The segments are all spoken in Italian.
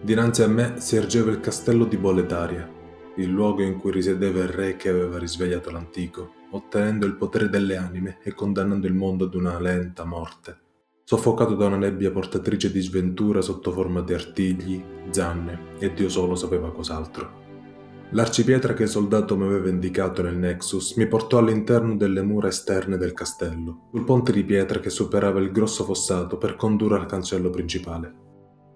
Dinanzi a me si ergeva il castello di Boletaria, il luogo in cui risiedeva il re che aveva risvegliato l'antico, ottenendo il potere delle anime e condannando il mondo ad una lenta morte, soffocato da una nebbia portatrice di sventura sotto forma di artigli, zanne e Dio solo sapeva cos'altro. L'arcipietra che il soldato mi aveva indicato nel Nexus mi portò all'interno delle mura esterne del castello, sul ponte di pietra che superava il grosso fossato per condurre al cancello principale.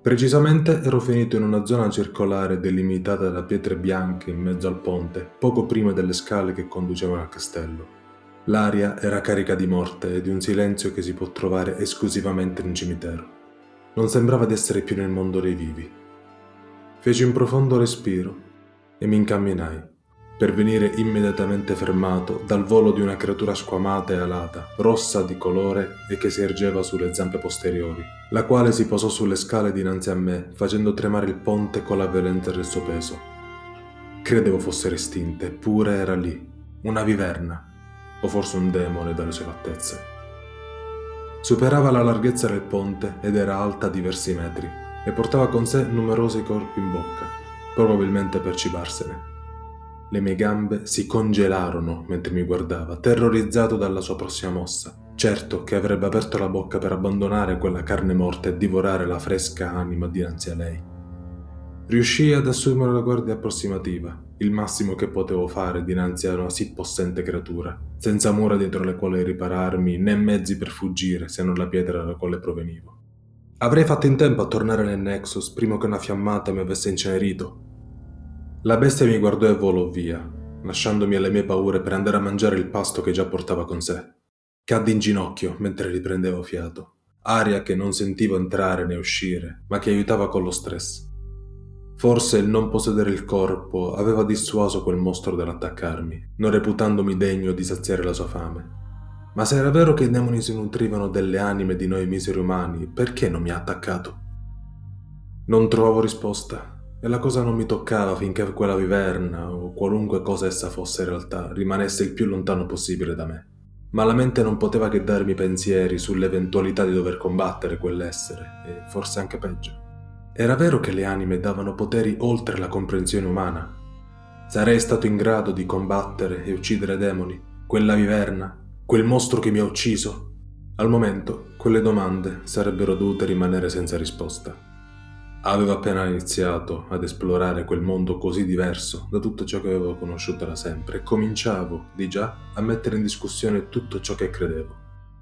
Precisamente ero finito in una zona circolare delimitata da pietre bianche in mezzo al ponte, poco prima delle scale che conducevano al castello. L'aria era carica di morte e di un silenzio che si può trovare esclusivamente in cimitero. Non sembrava di essere più nel mondo dei vivi. Feci un profondo respiro e mi incamminai per venire immediatamente fermato dal volo di una creatura squamata e alata, rossa di colore e che si ergeva sulle zampe posteriori, la quale si posò sulle scale dinanzi a me, facendo tremare il ponte con la violenza del suo peso. Credevo fosse estinta, eppure era lì, una viverna, o forse un demone dalle sue fattezze. Superava la larghezza del ponte ed era alta diversi metri, e portava con sé numerosi corpi in bocca, probabilmente per cibarsene. Le mie gambe si congelarono mentre mi guardava, terrorizzato dalla sua prossima mossa. Certo che avrebbe aperto la bocca per abbandonare quella carne morta e divorare la fresca anima dinanzi a lei. Riuscii ad assumere la guardia approssimativa, il massimo che potevo fare dinanzi a una sì possente creatura, senza mura dietro le quali ripararmi né mezzi per fuggire se non la pietra dalla quale provenivo. Avrei fatto in tempo a tornare nel Nexus prima che una fiammata mi avesse incenerito, la bestia mi guardò e volò via, lasciandomi alle mie paure per andare a mangiare il pasto che già portava con sé. Caddi in ginocchio mentre riprendevo fiato, aria che non sentivo entrare né uscire, ma che aiutava con lo stress. Forse il non possedere il corpo aveva dissuaso quel mostro dall'attaccarmi, non reputandomi degno di saziare la sua fame. Ma se era vero che i demoni si nutrivano delle anime di noi miseri umani, perché non mi ha attaccato? Non trovavo risposta e la cosa non mi toccava finché quella viverna, o qualunque cosa essa fosse in realtà, rimanesse il più lontano possibile da me. Ma la mente non poteva che darmi pensieri sull'eventualità di dover combattere quell'essere, e forse anche peggio. Era vero che le anime davano poteri oltre la comprensione umana? Sarei stato in grado di combattere e uccidere demoni? Quella viverna? Quel mostro che mi ha ucciso? Al momento, quelle domande sarebbero dovute rimanere senza risposta. Avevo appena iniziato ad esplorare quel mondo così diverso da tutto ciò che avevo conosciuto da sempre e cominciavo, di già, a mettere in discussione tutto ciò che credevo.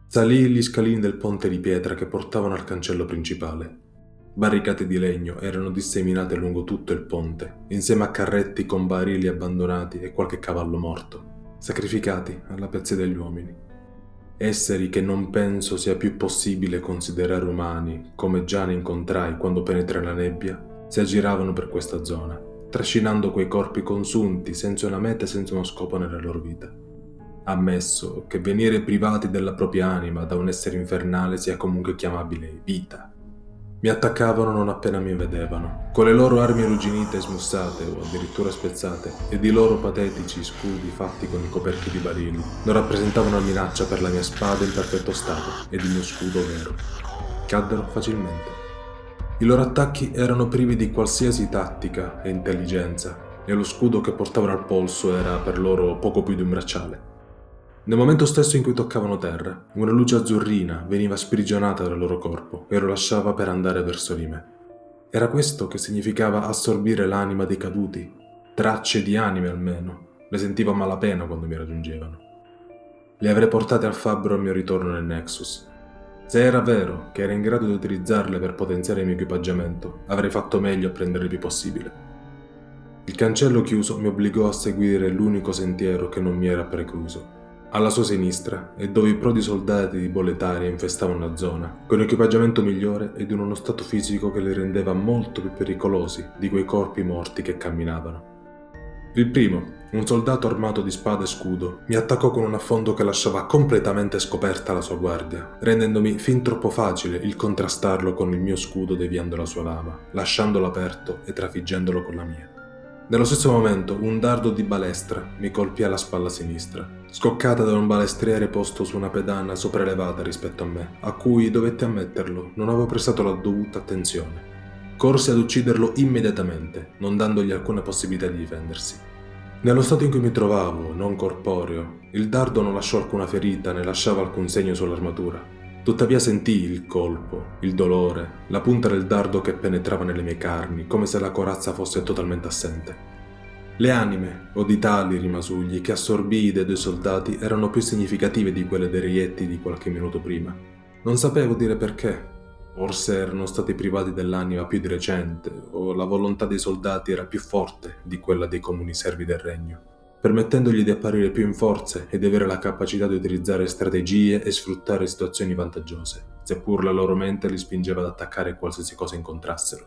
Salii gli scalini del ponte di pietra che portavano al cancello principale. Barricate di legno erano disseminate lungo tutto il ponte, insieme a carretti con barili abbandonati e qualche cavallo morto, sacrificati alla piazza degli uomini esseri che non penso sia più possibile considerare umani, come già ne incontrai quando penetrai la nebbia, si aggiravano per questa zona, trascinando quei corpi consunti senza una meta e senza uno scopo nella loro vita. Ammesso che venire privati della propria anima da un essere infernale sia comunque chiamabile vita, mi attaccavano non appena mi vedevano, con le loro armi arrugginite e smussate o addirittura spezzate, ed i loro patetici scudi fatti con i coperchi di barili non rappresentavano una minaccia per la mia spada in perfetto stato ed il mio scudo vero. Caddero facilmente. I loro attacchi erano privi di qualsiasi tattica e intelligenza, e lo scudo che portavano al polso era per loro poco più di un bracciale. Nel momento stesso in cui toccavano terra, una luce azzurrina veniva sprigionata dal loro corpo e lo lasciava per andare verso di me. Era questo che significava assorbire l'anima dei caduti, tracce di anime almeno. Le sentivo a malapena quando mi raggiungevano. Le avrei portate al fabbro al mio ritorno nel Nexus. Se era vero che era in grado di utilizzarle per potenziare il mio equipaggiamento, avrei fatto meglio a prendere il più possibile. Il cancello chiuso mi obbligò a seguire l'unico sentiero che non mi era precluso alla sua sinistra e dove i prodi soldati di Boletaria infestavano la zona, con equipaggiamento migliore ed in uno stato fisico che li rendeva molto più pericolosi di quei corpi morti che camminavano. Il primo, un soldato armato di spada e scudo, mi attaccò con un affondo che lasciava completamente scoperta la sua guardia, rendendomi fin troppo facile il contrastarlo con il mio scudo deviando la sua lama, lasciandolo aperto e trafiggendolo con la mia. Nello stesso momento un dardo di balestra mi colpì alla spalla sinistra, scoccata da un balestriere posto su una pedana sopraelevata rispetto a me, a cui, dovetti ammetterlo, non avevo prestato la dovuta attenzione. Corse ad ucciderlo immediatamente, non dandogli alcuna possibilità di difendersi. Nello stato in cui mi trovavo, non corporeo, il dardo non lasciò alcuna ferita né lasciava alcun segno sull'armatura. Tuttavia sentii il colpo, il dolore, la punta del dardo che penetrava nelle mie carni, come se la corazza fosse totalmente assente. Le anime, o di tali rimasugli, che assorbii dai due soldati erano più significative di quelle dei reietti di qualche minuto prima. Non sapevo dire perché. Forse erano stati privati dell'anima più di recente, o la volontà dei soldati era più forte di quella dei comuni servi del regno, permettendogli di apparire più in forze e di avere la capacità di utilizzare strategie e sfruttare situazioni vantaggiose, seppur la loro mente li spingeva ad attaccare qualsiasi cosa incontrassero.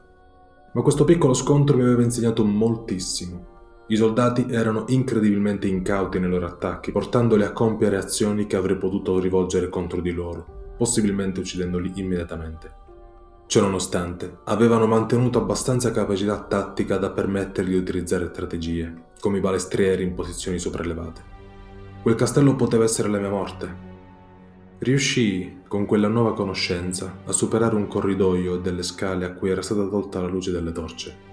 Ma questo piccolo scontro mi aveva insegnato moltissimo i soldati erano incredibilmente incauti nei loro attacchi, portandoli a compiere azioni che avrei potuto rivolgere contro di loro, possibilmente uccidendoli immediatamente. Ciononostante, avevano mantenuto abbastanza capacità tattica da permettergli di utilizzare strategie, come i balestrieri in posizioni sopraelevate. Quel castello poteva essere la mia morte. Riuscii, con quella nuova conoscenza, a superare un corridoio e delle scale a cui era stata tolta la luce delle torce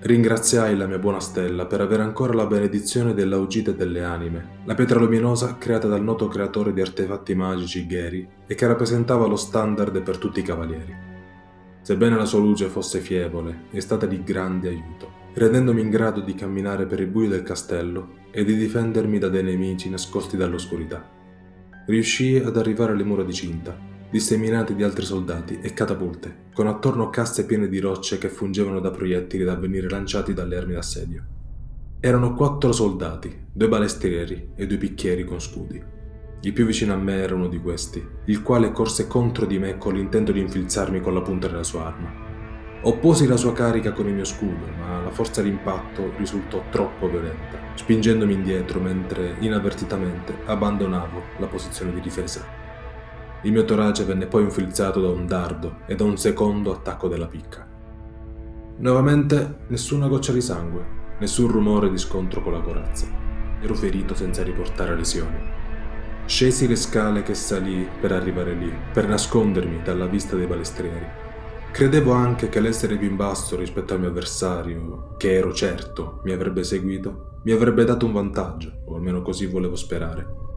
Ringraziai la mia buona stella per avere ancora la benedizione della Ugite delle anime, la pietra luminosa creata dal noto creatore di artefatti magici Gary e che rappresentava lo standard per tutti i cavalieri. Sebbene la sua luce fosse fievole, è stata di grande aiuto, rendendomi in grado di camminare per il buio del castello e di difendermi da dei nemici nascosti dall'oscurità. Riuscii ad arrivare alle mura di cinta disseminati di altri soldati e catapulte, con attorno casse piene di rocce che fungevano da proiettili da venire lanciati dalle armi d'assedio. Erano quattro soldati, due balestrieri e due picchieri con scudi. Il più vicino a me era uno di questi, il quale corse contro di me con l'intento di infilzarmi con la punta della sua arma. Opposi la sua carica con il mio scudo, ma la forza d'impatto risultò troppo violenta, spingendomi indietro mentre inavvertitamente abbandonavo la posizione di difesa. Il mio torace venne poi infilzato da un dardo e da un secondo attacco della picca. Nuovamente nessuna goccia di sangue, nessun rumore di scontro con la corazza. Ero ferito senza riportare lesioni. Scesi le scale che salì per arrivare lì, per nascondermi dalla vista dei balestrieri. Credevo anche che l'essere più in basso rispetto al mio avversario, che ero certo mi avrebbe seguito, mi avrebbe dato un vantaggio, o almeno così volevo sperare.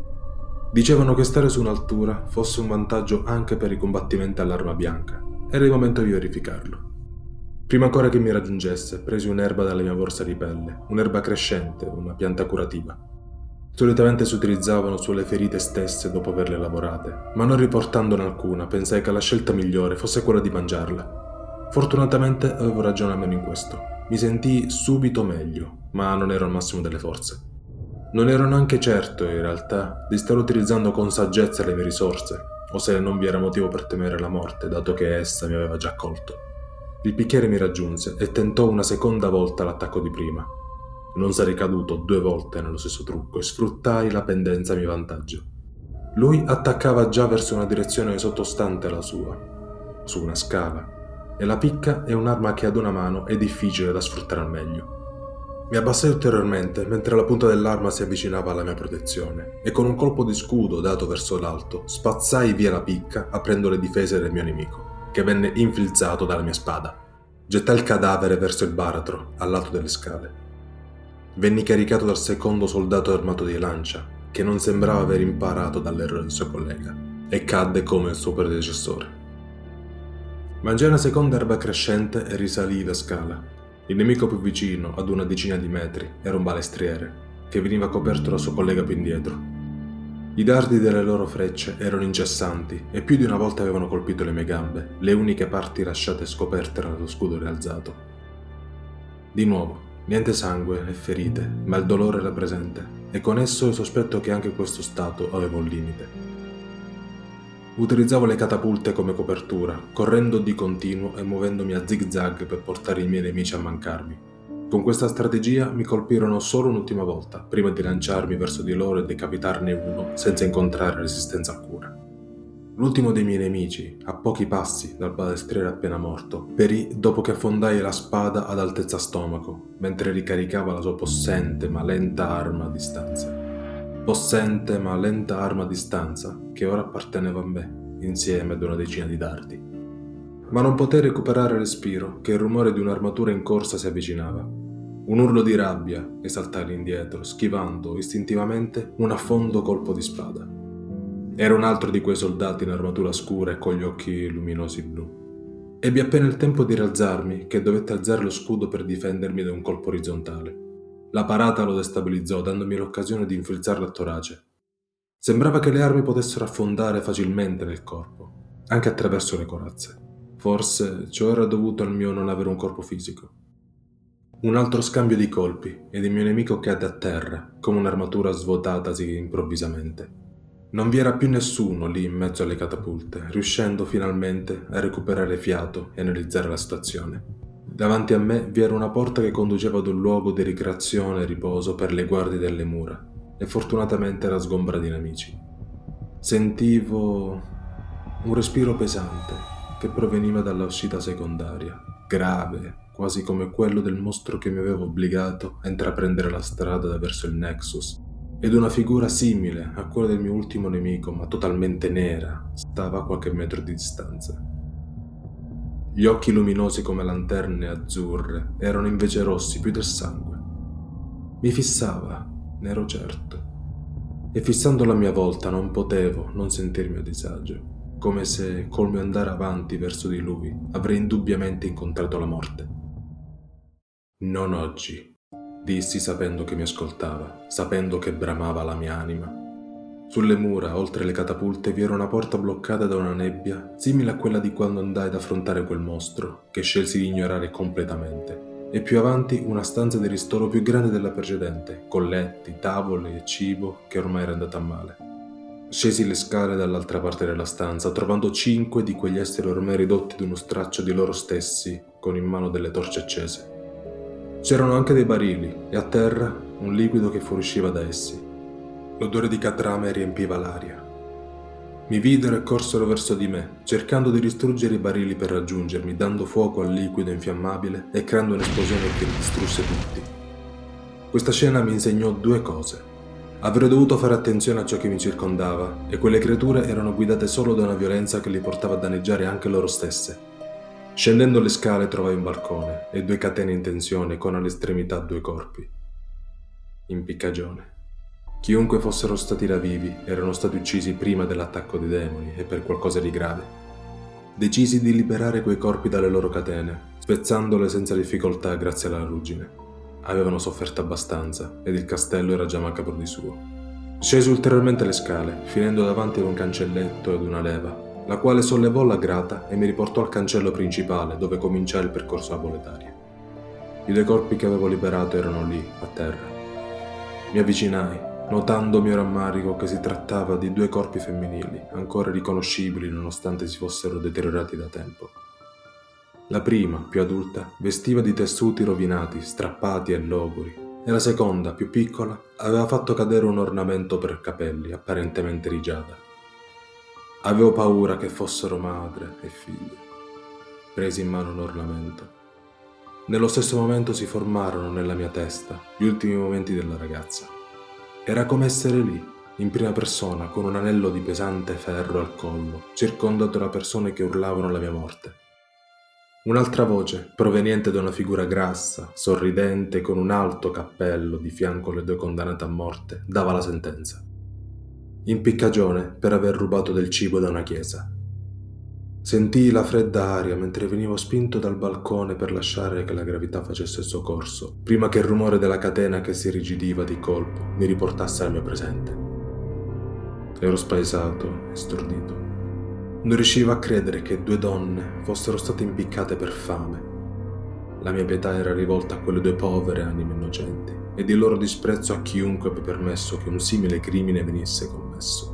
Dicevano che stare su un'altura fosse un vantaggio anche per i combattimenti all'arma bianca. Era il momento di verificarlo. Prima ancora che mi raggiungesse, presi un'erba dalla mia borsa di pelle, un'erba crescente, una pianta curativa. Solitamente si utilizzavano sulle ferite stesse dopo averle lavorate, ma non riportandone alcuna, pensai che la scelta migliore fosse quella di mangiarla. Fortunatamente avevo ragione almeno in questo. Mi sentii subito meglio, ma non ero al massimo delle forze. Non ero neanche certo, in realtà, di stare utilizzando con saggezza le mie risorse, o se non vi era motivo per temere la morte, dato che essa mi aveva già colto. Il picchiere mi raggiunse e tentò una seconda volta l'attacco di prima. Non sarei caduto due volte nello stesso trucco e sfruttai la pendenza a mio vantaggio. Lui attaccava già verso una direzione sottostante alla sua, su una scala, e la picca è un'arma che ad una mano è difficile da sfruttare al meglio. Mi abbassai ulteriormente mentre la punta dell'arma si avvicinava alla mia protezione e con un colpo di scudo dato verso l'alto spazzai via la picca aprendo le difese del mio nemico, che venne infilzato dalla mia spada. Gettai il cadavere verso il baratro, al lato delle scale. Venni caricato dal secondo soldato armato di lancia, che non sembrava aver imparato dall'errore del suo collega, e cadde come il suo predecessore. Mangiai una seconda erba crescente e risalii la scala, il nemico più vicino, ad una decina di metri, era un balestriere, che veniva coperto dal suo collega più indietro. I dardi delle loro frecce erano incessanti e più di una volta avevano colpito le mie gambe, le uniche parti lasciate scoperte dallo scudo rialzato. Di nuovo, niente sangue e ferite, ma il dolore era presente, e con esso il sospetto che anche questo stato aveva un limite. Utilizzavo le catapulte come copertura, correndo di continuo e muovendomi a zig zag per portare i miei nemici a mancarmi. Con questa strategia mi colpirono solo un'ultima volta, prima di lanciarmi verso di loro e decapitarne uno senza incontrare resistenza alcuna. L'ultimo dei miei nemici, a pochi passi dal balestriere appena morto, perì dopo che affondai la spada ad altezza stomaco, mentre ricaricava la sua possente ma lenta arma a distanza possente ma lenta arma a distanza che ora apparteneva a me, insieme ad una decina di dardi. ma non potei recuperare respiro che il rumore di un'armatura in corsa si avvicinava. Un urlo di rabbia e saltai indietro, schivando istintivamente un affondo colpo di spada. Era un altro di quei soldati in armatura scura e con gli occhi luminosi blu. Ebbi appena il tempo di rialzarmi che dovette alzare lo scudo per difendermi da un colpo orizzontale. La parata lo destabilizzò, dandomi l'occasione di infilzarlo a torace. Sembrava che le armi potessero affondare facilmente nel corpo, anche attraverso le corazze. Forse ciò era dovuto al mio non avere un corpo fisico. Un altro scambio di colpi ed il mio nemico cadde a terra, come un'armatura svuotatasi improvvisamente. Non vi era più nessuno lì in mezzo alle catapulte, riuscendo finalmente a recuperare fiato e analizzare la situazione. Davanti a me vi era una porta che conduceva ad un luogo di ricreazione e riposo per le guardie delle mura, e fortunatamente era sgombra di nemici. Sentivo un respiro pesante che proveniva dalla uscita secondaria, grave, quasi come quello del mostro che mi aveva obbligato a intraprendere la strada verso il Nexus, ed una figura simile a quella del mio ultimo nemico, ma totalmente nera, stava a qualche metro di distanza. Gli occhi luminosi come lanterne azzurre erano invece rossi più del sangue. Mi fissava, ne ero certo. E fissando la mia volta non potevo non sentirmi a disagio, come se col mio andare avanti verso di lui avrei indubbiamente incontrato la morte. Non oggi, dissi sapendo che mi ascoltava, sapendo che bramava la mia anima. Sulle mura, oltre le catapulte, vi era una porta bloccata da una nebbia, simile a quella di quando andai ad affrontare quel mostro, che scelsi di ignorare completamente, e più avanti una stanza di ristoro più grande della precedente, con letti, tavole e cibo che ormai era andata a male. Scesi le scale dall'altra parte della stanza, trovando cinque di quegli esseri ormai ridotti ad uno straccio di loro stessi, con in mano delle torce accese. C'erano anche dei barili e a terra un liquido che fuoriusciva da essi. L'odore di catrame riempiva l'aria. Mi videro e corsero verso di me, cercando di distruggere i barili per raggiungermi, dando fuoco al liquido infiammabile e creando un'esplosione che distrusse tutti. Questa scena mi insegnò due cose. Avrei dovuto fare attenzione a ciò che mi circondava e quelle creature erano guidate solo da una violenza che li portava a danneggiare anche loro stesse. Scendendo le scale trovai un balcone e due catene in tensione con all'estremità due corpi. Impiccagione. Chiunque fossero stati là vivi erano stati uccisi prima dell'attacco dei demoni e per qualcosa di grave. Decisi di liberare quei corpi dalle loro catene, spezzandole senza difficoltà grazie alla ruggine. Avevano sofferto abbastanza ed il castello era già macabro di suo. Scesi ulteriormente le scale, finendo davanti ad un cancelletto ed una leva, la quale sollevò la grata e mi riportò al cancello principale dove cominciai il percorso aboletario. I due corpi che avevo liberato erano lì, a terra. Mi avvicinai, notando mio rammarico che si trattava di due corpi femminili, ancora riconoscibili nonostante si fossero deteriorati da tempo. La prima, più adulta, vestiva di tessuti rovinati, strappati e logori, e la seconda, più piccola, aveva fatto cadere un ornamento per capelli, apparentemente rigiada. Avevo paura che fossero madre e figlia. Presi in mano l'ornamento. Nello stesso momento si formarono nella mia testa gli ultimi momenti della ragazza. Era come essere lì, in prima persona, con un anello di pesante ferro al collo, circondato da persone che urlavano la mia morte. Un'altra voce, proveniente da una figura grassa, sorridente, con un alto cappello di fianco alle due condannate a morte, dava la sentenza impiccagione per aver rubato del cibo da una chiesa. Sentii la fredda aria mentre venivo spinto dal balcone per lasciare che la gravità facesse il suo corso, prima che il rumore della catena che si rigidiva di colpo mi riportasse al mio presente. Ero spaesato e stordito. Non riuscivo a credere che due donne fossero state impiccate per fame. La mia pietà era rivolta a quelle due povere anime innocenti ed il loro disprezzo a chiunque abbia permesso che un simile crimine venisse commesso.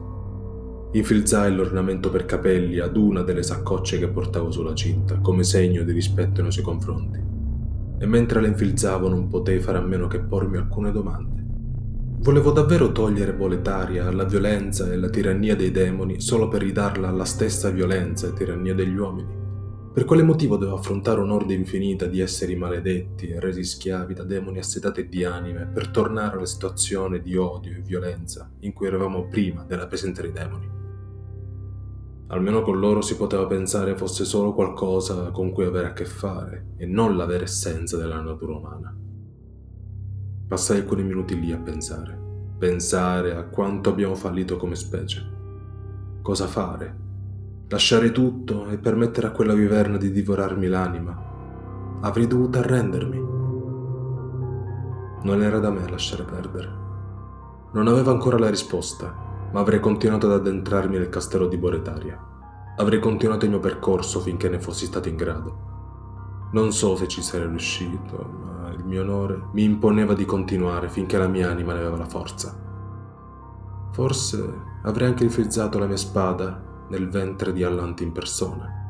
Infilzai l'ornamento per capelli ad una delle saccocce che portavo sulla cinta, come segno di rispetto nei suoi confronti. E mentre le infilzavo non potei fare a meno che pormi alcune domande. Volevo davvero togliere Boletaria alla violenza e alla tirannia dei demoni solo per ridarla alla stessa violenza e tirannia degli uomini? Per quale motivo devo affrontare un'orde infinita di esseri maledetti resi schiavi da demoni assetati di anime per tornare alla situazione di odio e violenza in cui eravamo prima della presenza dei demoni? Almeno con loro si poteva pensare fosse solo qualcosa con cui avere a che fare e non la vera essenza della natura umana. Passai alcuni minuti lì a pensare, pensare a quanto abbiamo fallito come specie. Cosa fare? Lasciare tutto e permettere a quella viverna di divorarmi l'anima? Avrei dovuto arrendermi. Non era da me lasciare perdere. Non avevo ancora la risposta ma avrei continuato ad addentrarmi nel castello di Boretaria. Avrei continuato il mio percorso finché ne fossi stato in grado. Non so se ci sarei riuscito, ma il mio onore mi imponeva di continuare finché la mia anima ne aveva la forza. Forse avrei anche rifrizzato la mia spada nel ventre di Allanti in persona.